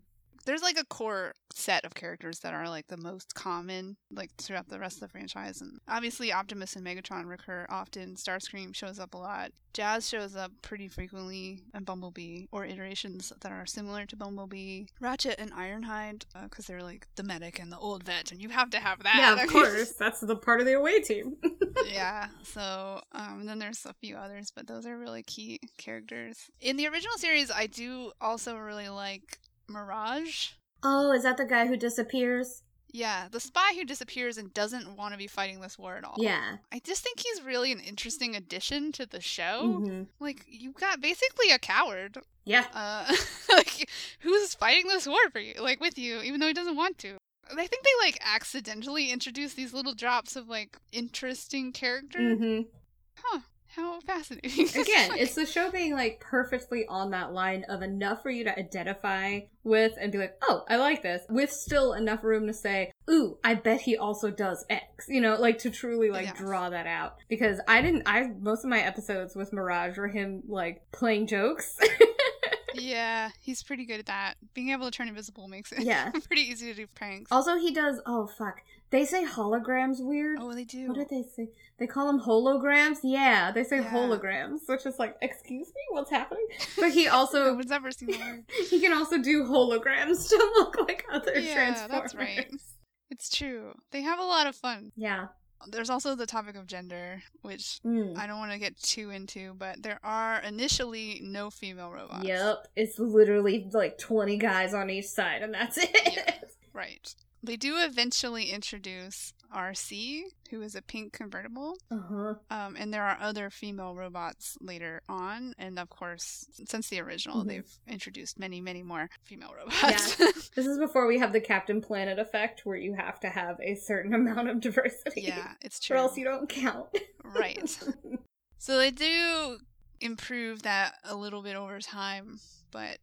There's like a core set of characters that are like the most common, like throughout the rest of the franchise. And obviously, Optimus and Megatron recur often. Starscream shows up a lot. Jazz shows up pretty frequently, and Bumblebee, or iterations that are similar to Bumblebee. Ratchet and Ironhide, because they're like the medic and the old vet, and you have to have that. Yeah, of *laughs* course. That's the part of the away team. *laughs* yeah. So, um, then there's a few others, but those are really key characters. In the original series, I do also really like Mirage. oh, is that the guy who disappears? Yeah, the spy who disappears and doesn't want to be fighting this war at all. Yeah. I just think he's really an interesting addition to the show. Mm-hmm. Like, you've got basically a coward. Yeah. Uh, *laughs* like, who's fighting this war for you, like, with you, even though he doesn't want to. I think they, like, accidentally introduce these little drops of, like, interesting character. Mm-hmm. How fascinating. *laughs* Again, it's the show being like perfectly on that line of enough for you to identify with and be like, oh, I like this, with still enough room to say, ooh, I bet he also does X. You know, like to truly like Yes. draw that out. Because I didn't, I, most of my episodes with Mirage were him like playing jokes. *laughs* Yeah, he's pretty good at that. Being able to turn invisible makes it Yeah. *laughs* pretty easy to do pranks. also, he does, oh, fuck. They say holograms weird. Oh, they do. What did they say? They call them holograms? Yeah, they say Yeah. holograms, which is like, excuse me, what's happening? But he No also *laughs* one's ever seen *laughs* he can also do holograms to look like other Yeah, transformers. that's right. It's true. They have a lot of fun. Yeah. There's also the topic of gender, which Mm. I don't want to get too into, but there are initially no female robots. Yep. It's literally like 20 guys on each side, and that's it. Yeah. Right. They do eventually introduce Arcee, who is a pink convertible. Uh-huh. Um, and there are other female robots later on. And of course, since the original, Mhm. they've introduced many, many more female robots. Yeah. *laughs* This is before we have the Captain Planet effect where you have to have a certain amount of diversity. yeah, it's true. Or else you don't count. Right. *laughs* So they do improve that a little bit over time, but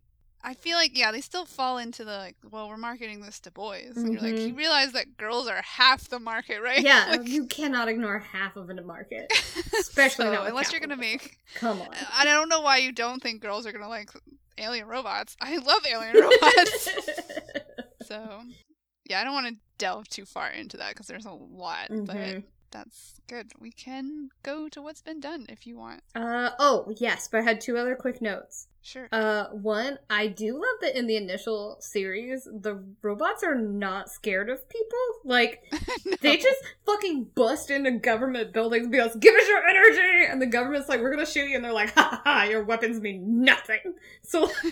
I feel like yeah, they still fall into the like, well, we're marketing this to boys, and you're like, you realize that girls are half the market, right? *laughs* Yeah, Like, you cannot ignore half of the market, *laughs* especially so, unless you're gonna make. Come on. I don't know why you don't think girls are gonna like alien robots. I love alien *laughs* robots. so yeah, I don't want to delve too far into that because there's a lot, but Mhm. That's good. We can go to what's been done if you want. Uh oh, yes, but I had two other quick notes. Sure. Uh one, I do love that in the initial series, the robots are not scared of people. Like *laughs* No. they just fucking bust into government buildings because give us your energy and the government's like, We're gonna shoot you and they're like, ha ha ha, your weapons mean nothing. So *laughs*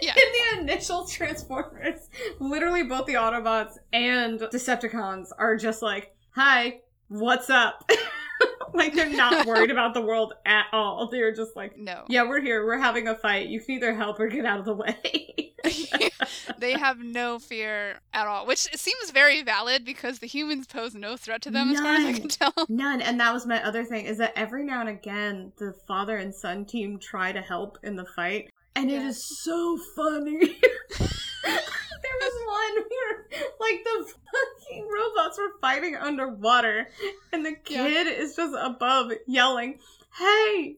yeah. *laughs* in the initial Transformers, literally both the Autobots and Decepticons are just like, "Hi, what's up?" *laughs* like they're not *laughs* worried about the world at all. They're just like, No. "Yeah, we're here. We're having a fight. You can either help or get out of the way." *laughs* they have no fear at all, which seems very valid because the humans pose no threat to them, as far as I can tell. None. And that was my other thing is that every now and again the father and son team try to help in the fight. And it Yeah. is so funny. there was one where like the fucking robots were fighting underwater and the Yeah. kid is just above yelling, Hey!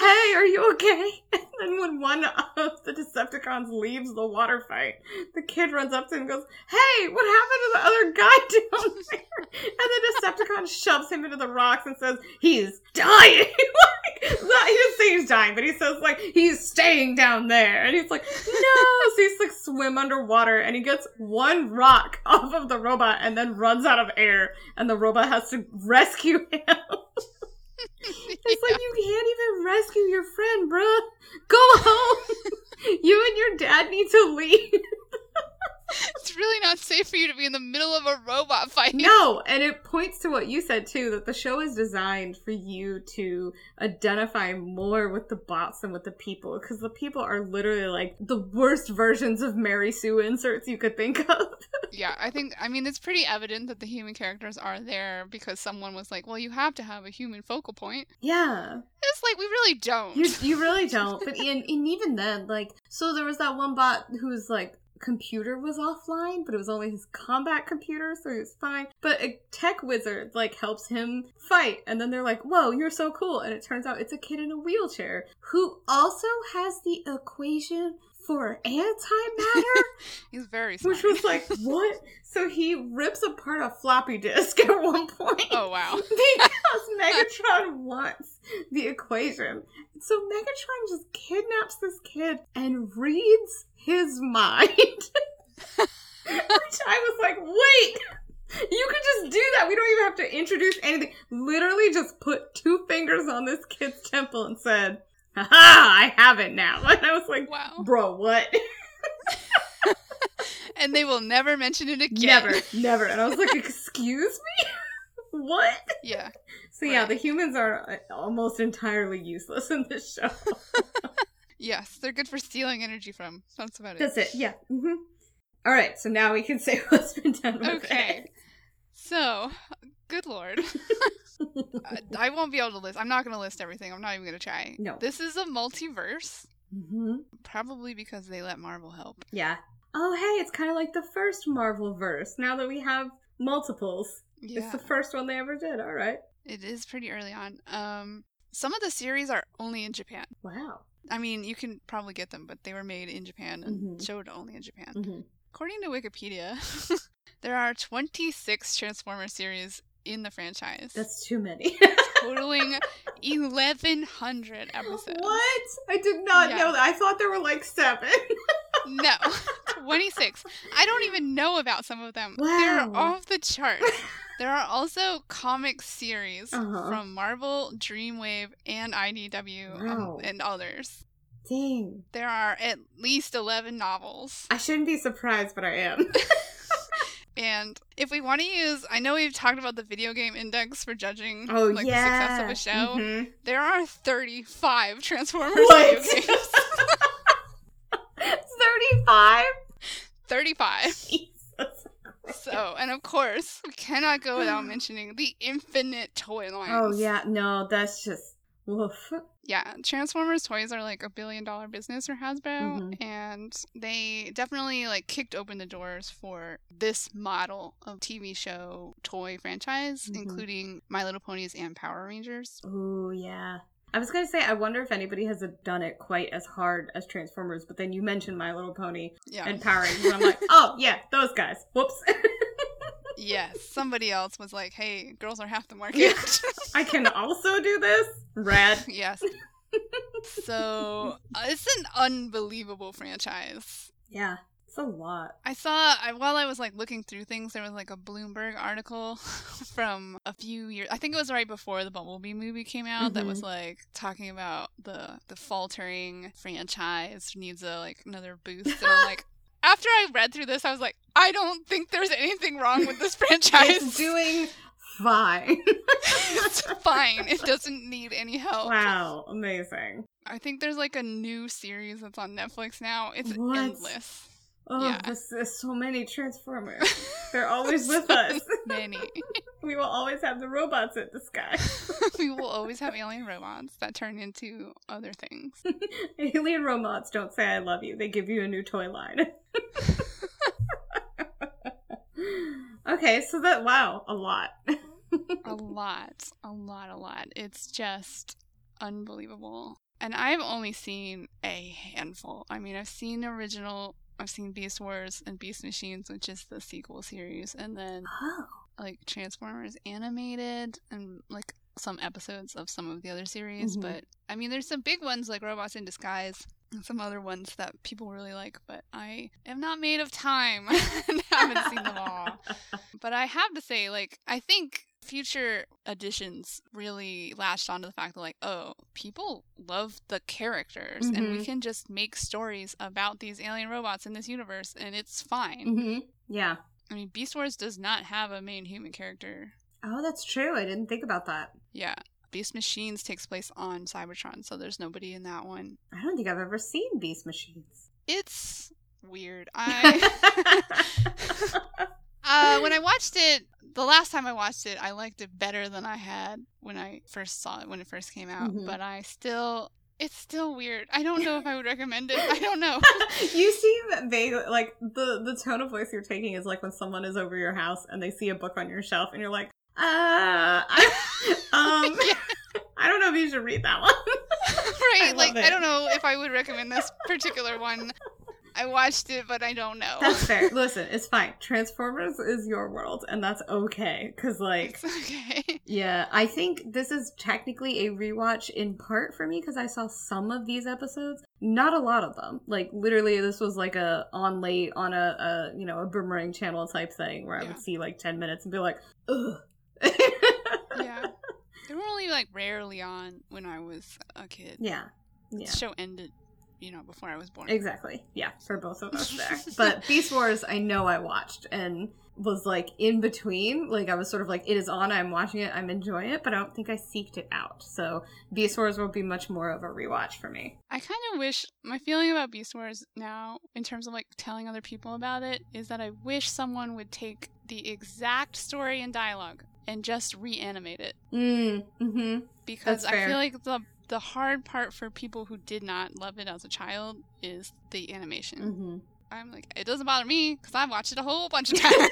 Hey, are you okay? *laughs* And then when one of the Decepticons leaves the water fight, the kid runs up to him and goes, Hey, what happened to the other guy *laughs* down there? And the Decepticon shoves him into the rocks and says, He's dying! *laughs* like, not, he doesn't say he's dying, but he says, like, he's staying down there. And he's like, No! So he's like, swim underwater and he gets one rock off of the robot and then runs out of air. And the robot has to rescue him. *laughs* It's like you can't even rescue your friend, bruh. Go home. *laughs* you and your dad need to leave. *laughs* It's really not safe for you to be in the middle of a robot fight. No, and it points to what you said too that the show is designed for you to identify more with the bots than with the people because the people are literally like the worst versions of Mary Sue inserts you could think of. *laughs* Yeah, I think, I mean, it's pretty evident that the human characters are there because someone was like, well, you have to have a human focal point. yeah. It's like, we really don't. You you really *laughs* don't. But in, and even then, like, so there was that one bot whose like computer was offline, but it was only his combat computer, so he was fine. But a tech wizard like helps him fight, and then they're like, "Whoa, you're so cool!" And it turns out it's a kid in a wheelchair who also has the equation for antimatter. *laughs* He's very smart. Which was like, *laughs* what? So he rips apart a floppy disk *laughs* at one point. oh, wow. because Megatron wants the equation. So Megatron just kidnaps this kid and reads his mind. Which I was like, wait! You could just do that. We don't even have to introduce anything. Literally just put two fingers on this kid's temple and said, Haha, I have it now. *laughs* And I was like, Wow. bro, what? *laughs* And they will never mention it again. Never, *laughs* never. And I was like, excuse me? what? Yeah. So yeah, the humans are uh, almost entirely useless in this show. Yes, they're good for stealing energy from. That's about it. That's it. Yeah. hmm All right. So now we can say what's been done with Okay. So, good lord. *laughs* I, won't be able to list. I'm not going to list everything. I'm not even going to try. No. This is a multiverse, hmm probably because they let Marvel help. Yeah. Oh, hey, it's kind of like the first Marvel verse. Now that we have multiples, Yeah. it's the first one they ever did. All right. It is pretty early on. Um, some of the series are only in Japan. Wow. I mean, you can probably get them, but they were made in Japan and Mhm. showed only in Japan. hmm According to Wikipedia, *laughs* there are 26 Transformer series in the franchise, That's too many. *laughs* totaling 1,100 episodes. what? I did not Yeah. know that. I thought there were like seven. *laughs* No, 26. I don't even know about some of them. Wow. They're off the charts. *laughs* There are also comic series Uh-huh. from Marvel, Dreamwave, and IDW, um, and others. Dang. There are at least 11 novels. I shouldn't be surprised, but I am. And if we want to use, I know we've talked about the video game index for judging Oh like yeah. the success of a show. Mhm. There are 35 Transformers What? video *laughs* games. Thirty-five. 35. So, and of course, we cannot go without mentioning the infinite toy line. Oh yeah, no, that's just woof. Yeah, Transformers toys are like a billion dollar business for Hasbro, Mhm. and they definitely like kicked open the doors for this model of TV show toy franchise, Mhm. including My Little Ponies and Power Rangers. Ooh, yeah. I was gonna say, I wonder if anybody has done it quite as hard as Transformers, but then you mentioned My Little Pony Yeah. and Power Rangers, and I'm like, *laughs* oh yeah, those guys. Whoops. *laughs* yes, somebody else was like, "Hey, girls are half the market." *laughs* I can also do this. Rad. *laughs* yes. so uh, it's an unbelievable franchise. Yeah, it's a lot. I saw I, while I was like looking through things, there was like a Bloomberg article *laughs* from a few years. I think it was right before the Bumblebee movie came out that was like talking about the the faltering franchise needs a like another boost. And I'm like, after I read through this, I was like, I don't think there's anything wrong with this *laughs* franchise. It's doing fine. *laughs* it's fine. It doesn't need any help. wow, amazing. I think there's like a new series that's on Netflix now. It's What? endless. Oh, Yeah. there's so many Transformers. *laughs* They're always with *laughs* So us. *laughs* Many. We will always have the robots in the sky. *laughs* we will always have alien robots that turn into other things. Alien robots don't say I love you. They give you a new toy line. okay, so that wow, a lot. A lot. A lot, a lot. It's just unbelievable. And I've only seen a handful. I mean, I've seen original, I've seen Beast Wars and Beast Machines, which is the sequel series, and then Oh. like Transformers animated and like some episodes of some of the other series. Mhm. But I mean, there's some big ones like Robots in Disguise and some other ones that people really like, but I am not made of time *laughs* and haven't seen them all. *laughs* But I have to say, like, I think future editions really latched onto the fact that, like, oh, people love the characters and we Mhm. can just make stories about these alien robots in this universe and it's fine. hmm Yeah. I mean, Beast Wars does not have a main human character. Oh, that's true. I didn't think about that. Yeah. Beast Machines takes place on Cybertron, so there's nobody in that one. I don't think I've ever seen Beast Machines. It's weird. I *laughs* *laughs* uh when I watched it the last time I watched it, I liked it better than I had when I first saw it when it first came out, Mhm. but I still it's still weird. I don't know if I would *laughs* recommend it. I don't know. *laughs* you seem vague. Like the the tone of voice you're taking is like when someone is over your house and they see a book on your shelf and you're like, uh, I, *laughs* um, Yeah. I don't know if you should read that one. right? like it. I don't know if I would recommend this particular one. I watched it, but I don't know. That's fair. *laughs* Listen, it's fine. Transformers is your world, and that's okay. Cause like, It's okay. yeah, I think this is technically a rewatch in part for me because I saw some of these episodes, not a lot of them. Like literally, this was like a on late on a, a you know a boomerang channel type thing where I Yeah. would see like ten minutes and be like, ugh. yeah. They were only like rarely on when I was a kid. yeah, yeah. The show ended, you know, before I was born. Exactly. Yeah, for both of us there. *laughs* But Beast Wars, I know I watched and was like in between. Like I was sort of like, it is on, I'm watching it, I'm enjoying it, but I don't think I seeked it out. So Beast Wars will be much more of a rewatch for me. I kind of wish my feeling about Beast Wars now, in terms of like telling other people about it, is that I wish someone would take the exact story and dialogue and just reanimate it Mm, mm-hmm. because I feel like the the hard part for people who did not love it as a child is the animation. Mm-hmm. I'm like, it doesn't bother me because I've watched it a whole bunch of *laughs* times.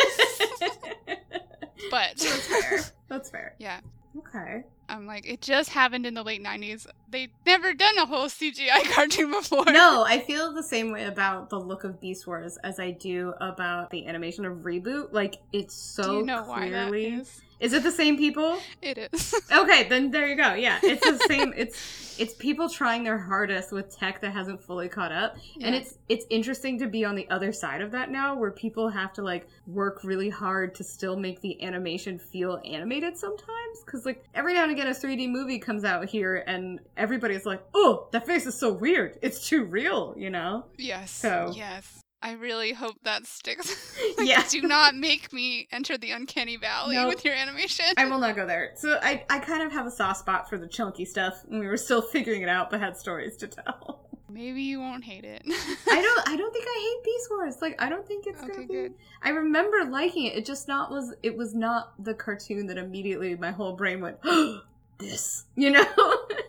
but That's fair. That's fair. yeah, Okay. I'm like, it just happened in the late 90s. They'd never done a whole CGI *laughs* cartoon before. No, I feel the same way about the look of Beast Wars as I do about the animation of Reboot. Like, it's so Do you know why that clearly. is? Is it the same people? It is. *laughs* Okay, then there you go. Yeah, it's the same. It's it's people trying their hardest with tech that hasn't fully caught up, and it's it's interesting to be on the other side of that now, where people have to like work really hard to still make the animation feel animated sometimes. Because like every now and again, a 3D movie comes out here, and everybody's like, "Oh, that face is so weird. It's too real," you know? Yes. So- Yes. I really hope that sticks. *laughs* Like, Yeah. Do not make me enter the uncanny valley Nope. with your animation. I will not go there. So I I kind of have a soft spot for the chunky stuff, and we were still *laughs* figuring it out, but had stories to tell. Maybe you won't hate it. I *laughs* don't I don't think I hate Beast Wars. Like I don't think it's Okay, gonna be good. I remember liking it. It just not was it was not the cartoon that immediately my whole brain went *gasps* this. You know?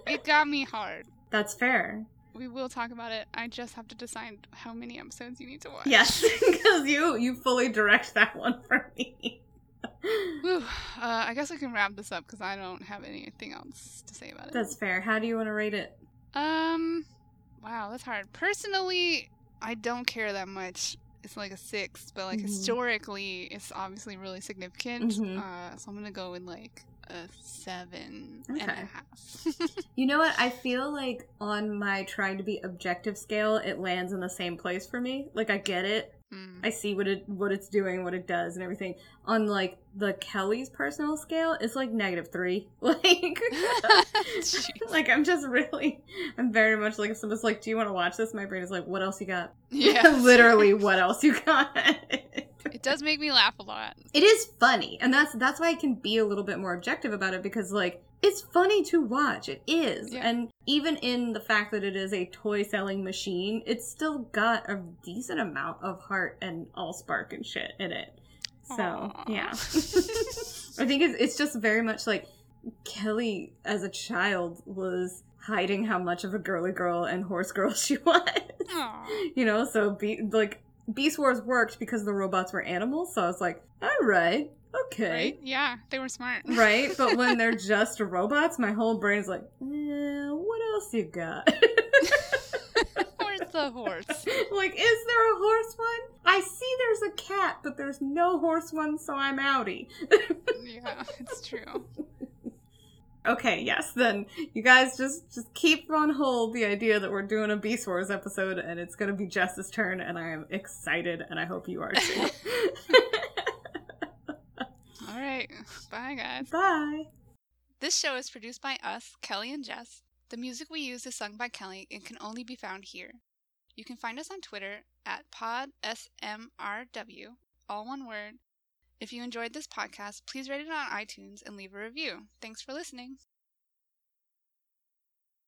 it got me hard. That's fair. We will talk about it. I just have to decide how many episodes you need to watch. Yes, *laughs* because you you fully direct that one for me. *laughs* Whew. Uh, I guess I can wrap this up because I don't have anything else to say about it. That's fair. How do you want to rate it? Um, wow, that's hard. Personally, I don't care that much. It's like a six, but like Mhm. historically, it's obviously really significant. Mhm. Uh, so I'm gonna go with like a seven and a half. *laughs* You know what? I feel like on my trying to be objective scale, it lands in the same place for me. Like I get it. Mm. I see what it what it's doing, what it does, and everything. On like the Kelly's personal scale, it's like negative three. *laughs* Like, *laughs* like I'm just really, I'm very much like if someone's like, "Do you want to watch this?" My brain is like, "What else you got?" yeah, literally, what else you got? It does make me laugh a lot. it is funny, and that's that's why I can be a little bit more objective about it because like it's funny to watch. It is, Yeah. and even in the fact that it is a toy selling machine, it's still got a decent amount of heart and all spark and shit in it. So Aw. yeah, *laughs* I think it's it's just very much like Kelly as a child was hiding how much of a girly girl and horse girl *laughs* she was. You know, so be like Beast Wars worked because the robots were animals. So I was like, all right, okay, Right? Yeah, they were smart. *laughs* right. But when they're *laughs* just robots, my whole brain's like, eh, what else you got? Where's *laughs* the horse? like, is there a horse one? I see there's a cat, but there's no horse one, so I'm outie. Yeah, it's true. Okay, yes, then you guys just just keep on hold the idea that we're doing a Beast Wars episode and it's gonna be Jess's turn, and I am excited, and I hope you are too. *laughs* *laughs* All right. Bye, guys. Bye. This show is produced by us, Kelly and Jess. The music we use is sung by Kelly and can only be found here. You can find us on Twitter at podsmrw, all one word. If you enjoyed this podcast, please rate it on iTunes and leave a review. Thanks for listening.